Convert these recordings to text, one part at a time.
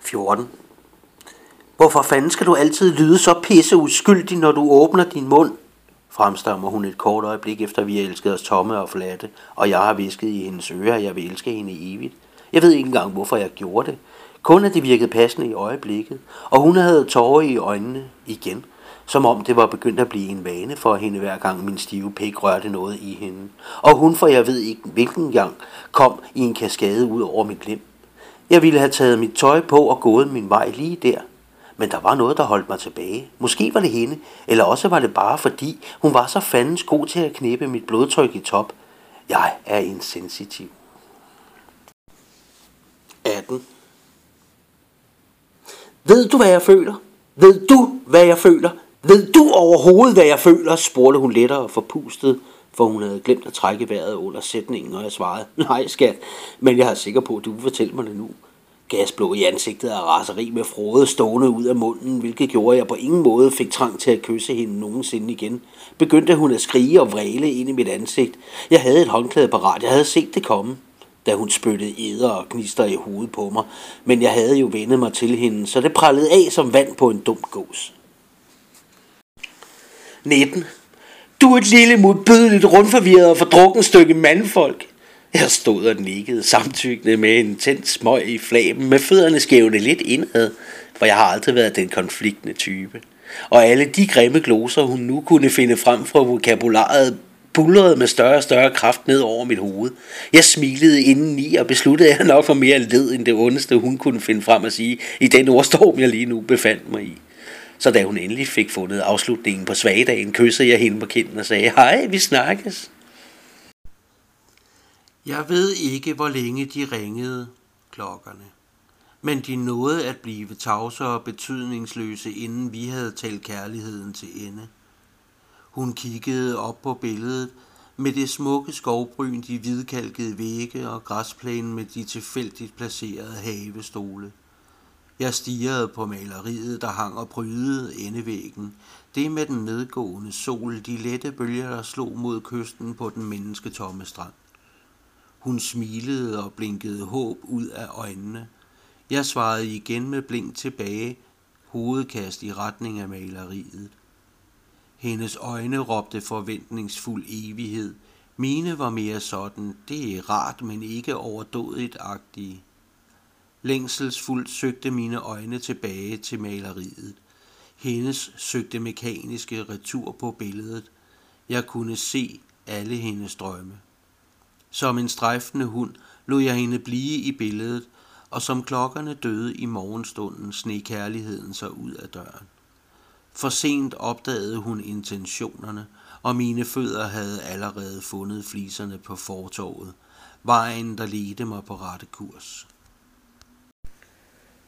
14. Hvorfor fanden skal du altid lyde så pisse uskyldig, når du åbner din mund? Fremstammer hun et kort øjeblik efter, vi har elsket os tomme og flatte, og jeg har visket i hendes ører, at jeg vil elske hende evigt. Jeg ved ikke engang, hvorfor jeg gjorde det. Kun at det virkede passende i øjeblikket, og hun havde tårer i øjnene igen, som om det var begyndt at blive en vane for hende hver gang min stive pik rørte noget i hende. Og hun, for jeg ved ikke hvilken gang, kom i en kaskade ud over mit lem. Jeg ville have taget mit tøj på og gået min vej lige der, men der var noget, der holdt mig tilbage. Måske var det hende, eller også var det bare fordi, hun var så fandens god til at knæppe mit blodtryk i top. Jeg er insensitiv. 18. Ved du, hvad jeg føler? Ved du, hvad jeg føler? Ved du overhovedet, hvad jeg føler? spurgte hun lettere og forpustet, for hun havde glemt at trække vejret under sætningen, og jeg svarede, nej skat, men jeg er sikker på, at du vil fortælle mig det nu. Gasblå i ansigtet af raseri med frode stående ud af munden, hvilket gjorde, at jeg på ingen måde fik trang til at kysse hende nogensinde igen. Begyndte hun at skrige og vræle ind i mit ansigt. Jeg havde et håndklæde parat, jeg havde set det komme da hun spyttede æder og gnister i hovedet på mig, men jeg havde jo vendet mig til hende, så det prallede af som vand på en dum gås. 19. Du er et lille modbydeligt rundforvirret og fordrukken stykke mandfolk. Jeg stod og nikkede samtykkende med en tændt smøg i flamen, med fødderne skævne lidt indad, for jeg har aldrig været den konfliktende type. Og alle de grimme gloser, hun nu kunne finde frem fra vokabularet, bullerede med større og større kraft ned over mit hoved. Jeg smilede indeni og besluttede, at jeg nok var mere led end det ondeste, hun kunne finde frem at sige i den ordstorm, jeg lige nu befandt mig i. Så da hun endelig fik fundet afslutningen på svagdagen, kyssede jeg hende på kinden og sagde, hej, vi snakkes. Jeg ved ikke, hvor længe de ringede, klokkerne. Men de nåede at blive tavse og betydningsløse, inden vi havde talt kærligheden til ende. Hun kiggede op på billedet med det smukke skovbryn, de hvidkalkede vægge og græsplænen med de tilfældigt placerede havestole. Jeg stirrede på maleriet, der hang og prydede endevæggen. Det med den nedgående sol, de lette bølger, der slog mod kysten på den mennesketomme strand. Hun smilede og blinkede håb ud af øjnene. Jeg svarede igen med blink tilbage, hovedkast i retning af maleriet. Hendes øjne råbte forventningsfuld evighed. Mine var mere sådan, det er rart, men ikke overdådigt-agtige. Længselsfuldt søgte mine øjne tilbage til maleriet. Hendes søgte mekaniske retur på billedet. Jeg kunne se alle hendes drømme. Som en strejfende hund lod jeg hende blive i billedet, og som klokkerne døde i morgenstunden sne kærligheden sig ud af døren. For sent opdagede hun intentionerne, og mine fødder havde allerede fundet fliserne på fortorvet, vejen der ledte mig på rette kurs.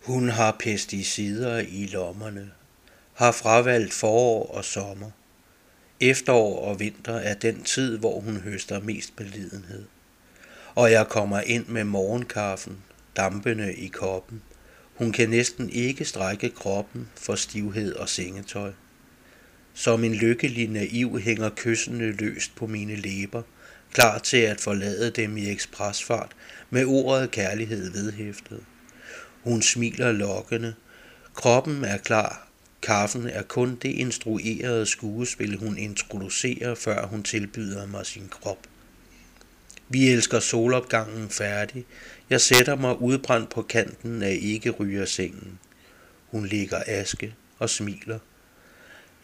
Hun har pesticider i lommerne, har fravalgt forår og sommer. Efterår og vinter er den tid, hvor hun høster mest belidenhed. Og jeg kommer ind med morgenkaffen, dampende i koppen. Hun kan næsten ikke strække kroppen for stivhed og sengetøj. Som en lykkelig naiv hænger kyssene løst på mine læber, klar til at forlade dem i ekspresfart med ordet kærlighed vedhæftet. Hun smiler lokkende. Kroppen er klar. Kaffen er kun det instruerede skuespil, hun introducerer, før hun tilbyder mig sin krop. Vi elsker solopgangen færdig. Jeg sætter mig udbrændt på kanten af ikke ryger sengen. Hun ligger aske og smiler.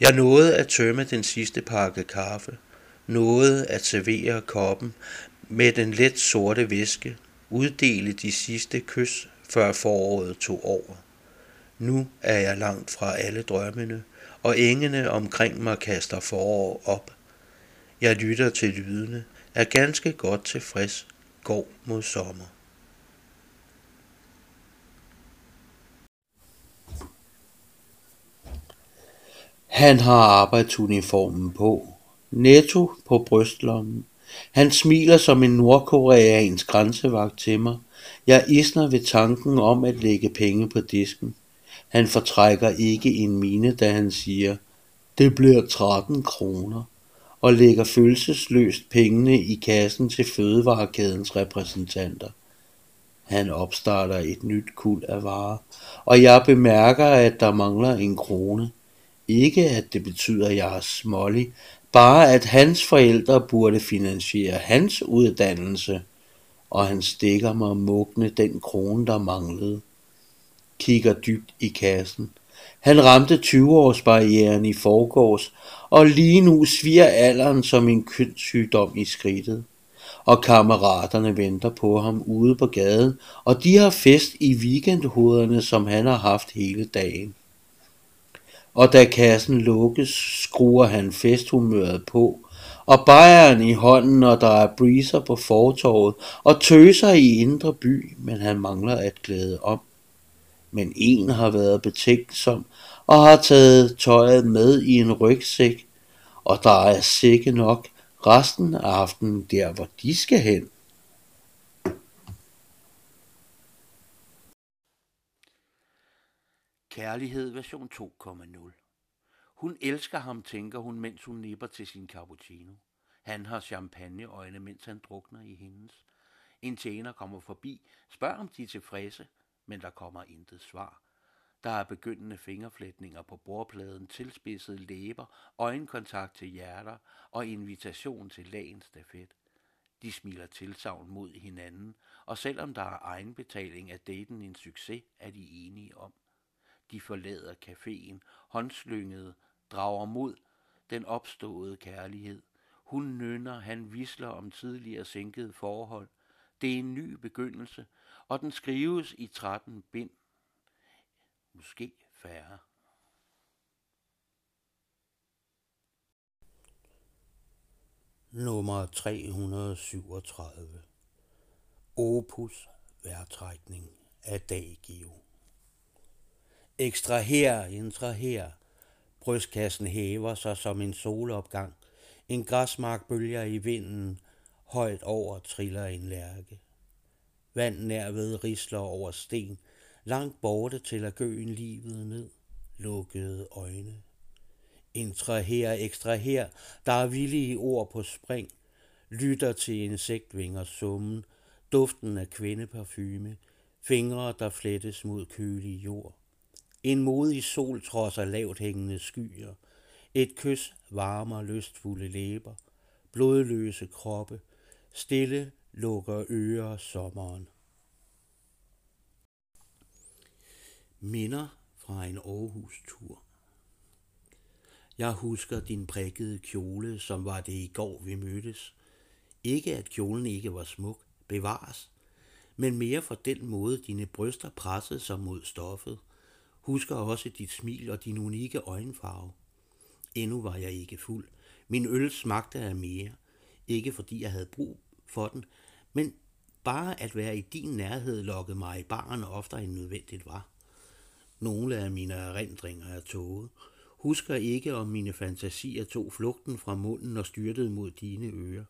Jeg nåede at tømme den sidste pakke kaffe. Nåede at servere koppen med den let sorte væske. Uddele de sidste kys, før foråret tog over. Nu er jeg langt fra alle drømmene, og engene omkring mig kaster forår op. Jeg lytter til lydene, er ganske godt tilfreds, går mod sommer. Han har arbejdsuniformen på, netto på brystlommen. Han smiler som en nordkoreansk grænsevagt til mig. Jeg isner ved tanken om at lægge penge på disken. Han fortrækker ikke en mine, da han siger, det bliver 13 kroner og lægger følelsesløst pengene i kassen til fødevarekædens repræsentanter. Han opstarter et nyt kul af varer, og jeg bemærker, at der mangler en krone. Ikke at det betyder, at jeg er smålig, bare at hans forældre burde finansiere hans uddannelse, og han stikker mig mugne den krone, der manglede. Kigger dybt i kassen. Han ramte 20-årsbarrieren i forgårs, og lige nu sviger alderen som en kønssygdom i skridtet. Og kammeraterne venter på ham ude på gaden, og de har fest i weekendhoderne, som han har haft hele dagen og da kassen lukkes, skruer han festhumøret på, og bajeren i hånden, og der er briser på fortorvet, og tøser i indre by, men han mangler at glæde om. Men en har været betænksom og har taget tøjet med i en rygsæk, og der er sikke nok resten af aftenen der, hvor de skal hen. Kærlighed version 2.0 Hun elsker ham, tænker hun, mens hun nipper til sin cappuccino. Han har champagneøjne, mens han drukner i hendes. En tjener kommer forbi, spørger om de er tilfredse, men der kommer intet svar. Der er begyndende fingerflætninger på bordpladen, tilspidsede læber, øjenkontakt til hjerter og invitation til lagens stafet. De smiler tilsavn mod hinanden, og selvom der er egenbetaling af daten en succes, er de enige om. De forlader caféen, håndslyngede, drager mod den opståede kærlighed. Hun nynner, han visler om tidligere sænkede forhold. Det er en ny begyndelse, og den skrives i 13 bind. Måske færre. Nummer 337 Opus Værtrækning af Dagio Ekstraher, intraher. Brystkassen hæver sig som en solopgang. En græsmark bølger i vinden. Højt over triller en lærke. Vand nærved risler over sten. Langt borte til at gøen livet ned. Lukkede øjne. Intraher, ekstraher. Der er villige ord på spring. Lytter til insektvingers summen. Duften af kvindeparfume. Fingre, der flettes mod kølig jord en modig sol trodser lavt hængende skyer. Et kys varmer lystfulde læber. Blodløse kroppe. Stille lukker ører sommeren. Minder fra en Aarhus-tur. Jeg husker din prikkede kjole, som var det i går, vi mødtes. Ikke at kjolen ikke var smuk, bevares, men mere for den måde, dine bryster pressede sig mod stoffet – Husker også dit smil og din unikke øjenfarve. Endnu var jeg ikke fuld. Min øl smagte af mere. Ikke fordi jeg havde brug for den, men bare at være i din nærhed lokkede mig i baren oftere end nødvendigt var. Nogle af mine erindringer er tåget. Husker ikke, om mine fantasier tog flugten fra munden og styrtede mod dine ører.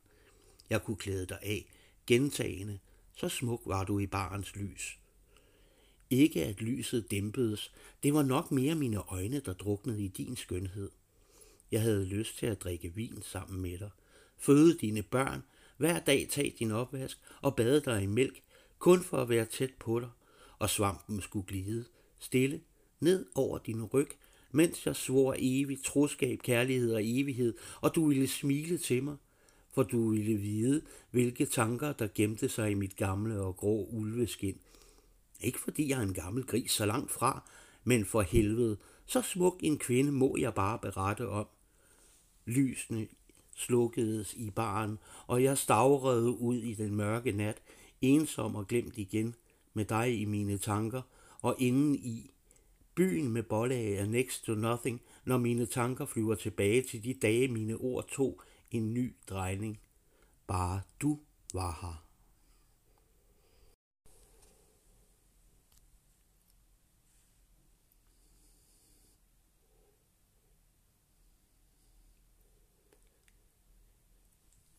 Jeg kunne klæde dig af, gentagende. Så smuk var du i barens lys. Ikke at lyset dæmpedes, det var nok mere mine øjne, der druknede i din skønhed. Jeg havde lyst til at drikke vin sammen med dig, føde dine børn, hver dag tage din opvask og bade dig i mælk, kun for at være tæt på dig, og svampen skulle glide, stille, ned over din ryg, mens jeg svor evigt troskab, kærlighed og evighed, og du ville smile til mig, for du ville vide, hvilke tanker, der gemte sig i mit gamle og grå ulveskin, ikke fordi jeg er en gammel gris så langt fra, men for helvede, så smuk en kvinde må jeg bare berette om. Lysene slukkedes i baren, og jeg stavrede ud i den mørke nat, ensom og glemt igen, med dig i mine tanker, og inden i byen med bollag er next to nothing, når mine tanker flyver tilbage til de dage, mine ord tog en ny drejning. Bare du var her.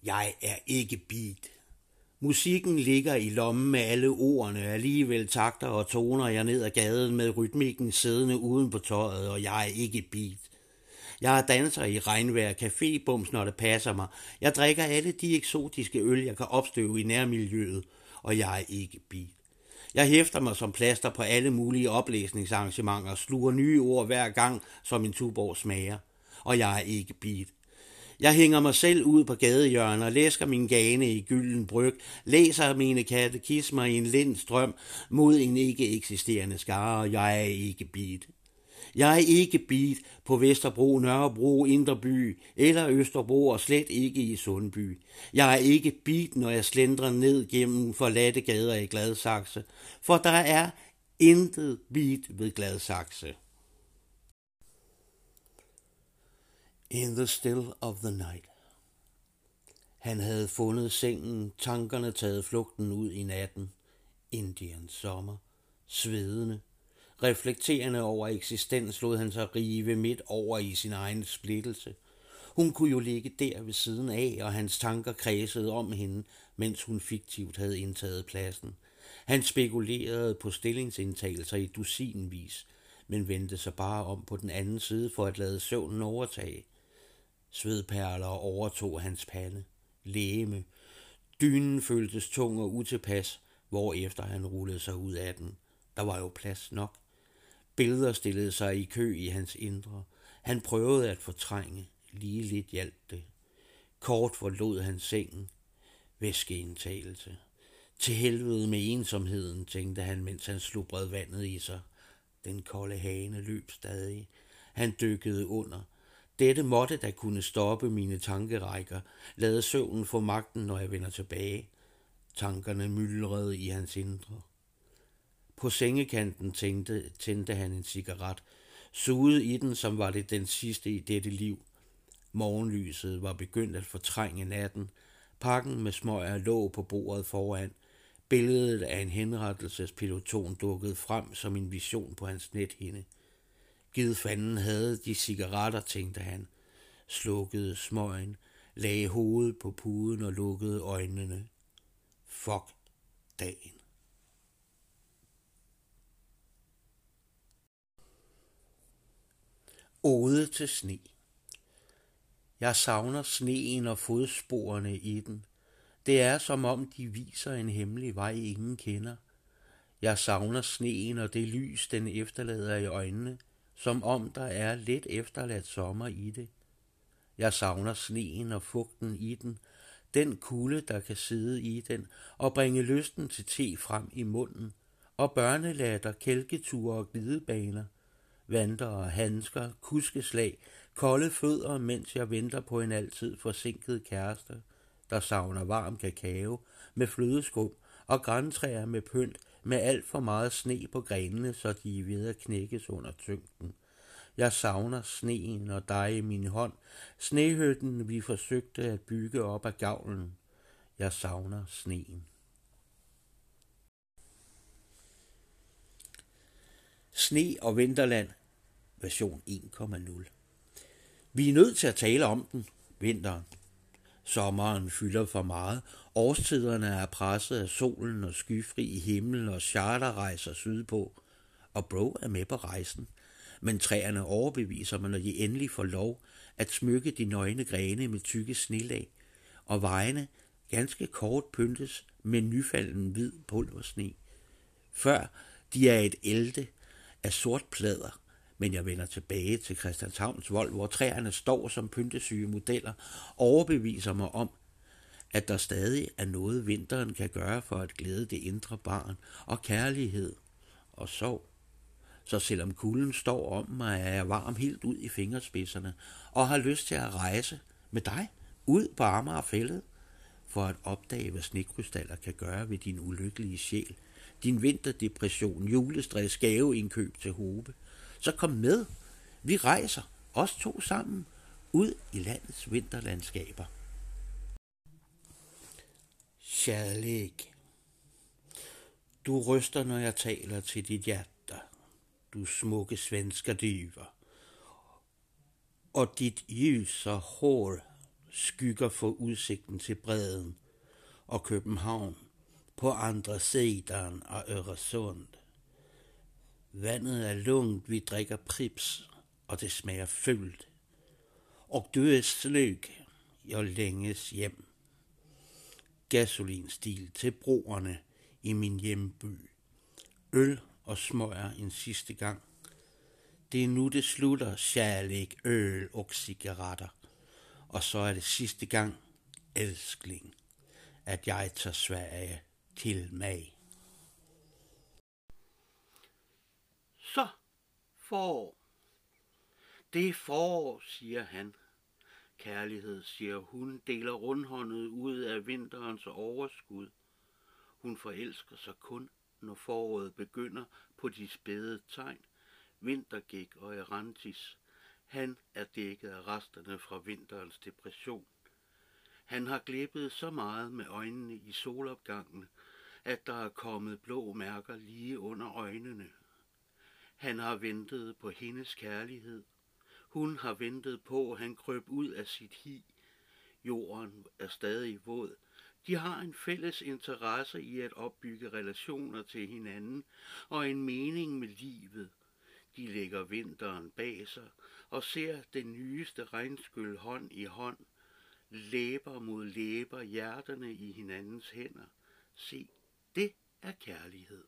Jeg er ikke beat. Musikken ligger i lommen med alle ordene, alligevel takter og toner jeg ned ad gaden med rytmikken siddende uden på tøjet, og jeg er ikke beat. Jeg er danser i regnvejr, cafébums, når det passer mig. Jeg drikker alle de eksotiske øl, jeg kan opstøve i nærmiljøet, og jeg er ikke beat. Jeg hæfter mig som plaster på alle mulige oplæsningsarrangementer, sluger nye ord hver gang, som en tuborg smager. Og jeg er ikke beat. Jeg hænger mig selv ud på gadehjørner, læsker min gane i gylden bryg, læser mine katekismer i en lind strøm mod en ikke eksisterende skare, og jeg er ikke beat. Jeg er ikke beat på Vesterbro, Nørrebro, Inderby eller Østerbro og slet ikke i Sundby. Jeg er ikke beat, når jeg slendrer ned gennem forladte gader i Gladsaxe, for der er intet beat ved Gladsaxe. In the still of the night. Han havde fundet sengen, tankerne taget flugten ud i natten. Indiens sommer, svedende, reflekterende over eksistens, lod han sig rive midt over i sin egen splittelse. Hun kunne jo ligge der ved siden af, og hans tanker kredsede om hende, mens hun fiktivt havde indtaget pladsen. Han spekulerede på stillingsindtagelser i dusinvis, men vendte sig bare om på den anden side for at lade søvnen overtage. Svedperler overtog hans pande, læme. Dynen føltes tung og utilpas, efter han rullede sig ud af den. Der var jo plads nok. Billeder stillede sig i kø i hans indre. Han prøvede at fortrænge. Lige lidt hjalp det. Kort forlod han sengen. Væskeindtagelse. Til helvede med ensomheden, tænkte han, mens han slubrede vandet i sig. Den kolde hane løb stadig. Han dykkede under. Dette måtte da kunne stoppe mine tankerækker. Lade søvnen få magten, når jeg vender tilbage. Tankerne myldrede i hans indre. På sengekanten tændte, tændte han en cigaret, sugede i den, som var det den sidste i dette liv. Morgenlyset var begyndt at fortrænge natten. Pakken med smøger lå på bordet foran. Billedet af en henrettelsespiloton dukkede frem som en vision på hans nethinde. Gid fanden havde de cigaretter, tænkte han. Slukkede smøgen, lagde hovedet på puden og lukkede øjnene. Fuck dagen. Ode til sne. Jeg savner sneen og fodsporene i den. Det er som om de viser en hemmelig vej, ingen kender. Jeg savner sneen og det lys, den efterlader i øjnene, som om der er lidt efterladt sommer i det. Jeg savner sneen og fugten i den, den kulde, der kan sidde i den og bringe lysten til te frem i munden, og børnelatter, kælketure og glidebaner – vanter, handsker, kuskeslag, kolde fødder, mens jeg venter på en altid forsinket kæreste, der savner varm kakao med flødeskum og græntræer med pynt med alt for meget sne på grenene, så de er ved at knækkes under tyngden. Jeg savner sneen og dig i min hånd, snehøtten vi forsøgte at bygge op af gavlen. Jeg savner sneen. Sne og Vinterland, version 1,0. Vi er nødt til at tale om den, vinteren. Sommeren fylder for meget, årstiderne er presset af solen og skyfri i himlen og charterrejser sydpå, og bro er med på rejsen. Men træerne overbeviser mig, når de endelig får lov at smykke de nøgne grene med tykke snelag, og vejene ganske kort pyntes med nyfalden hvid pulversne. Før de er et elte af sort plader, men jeg vender tilbage til Christianshavns vold, hvor træerne står som pyntesyge modeller, overbeviser mig om, at der stadig er noget, vinteren kan gøre for at glæde det indre barn, og kærlighed og sorg. Så selvom kulden står om mig, er jeg varm helt ud i fingerspidserne, og har lyst til at rejse med dig ud på Amagerfældet, for at opdage, hvad snekrystaller kan gøre ved din ulykkelige sjæl, din vinterdepression, julestress, gaveindkøb til hobe – så kom med. Vi rejser, os to sammen, ud i landets vinterlandskaber. Kærlig. Du ryster, når jeg taler til dit hjerte, du smukke svensker dyver. Og dit lys og hår skygger for udsigten til bredden og København på andre siden af Øresund. Vandet er lunt, vi drikker prips, og det smager fyldt. Og du er sløg, jeg længes hjem. Gasolinstil til broerne i min hjemby. øl og smøger en sidste gang. Det er nu det slutter, kærlig øl og cigaretter. Og så er det sidste gang, elskling, at jeg tager Sverige til mig. Så forår. Det får, forår, siger han. Kærlighed, siger hun, deler rundhåndet ud af vinterens overskud. Hun forelsker sig kun, når foråret begynder på de spæde tegn. Vintergæk og erantis. Han er dækket af resterne fra vinterens depression. Han har glippet så meget med øjnene i solopgangen, at der er kommet blå mærker lige under øjnene. Han har ventet på hendes kærlighed. Hun har ventet på, at han krøb ud af sit hi. Jorden er stadig våd. De har en fælles interesse i at opbygge relationer til hinanden og en mening med livet. De lægger vinteren bag sig og ser den nyeste regnskyld hånd i hånd, læber mod læber, hjerterne i hinandens hænder. Se, det er kærlighed.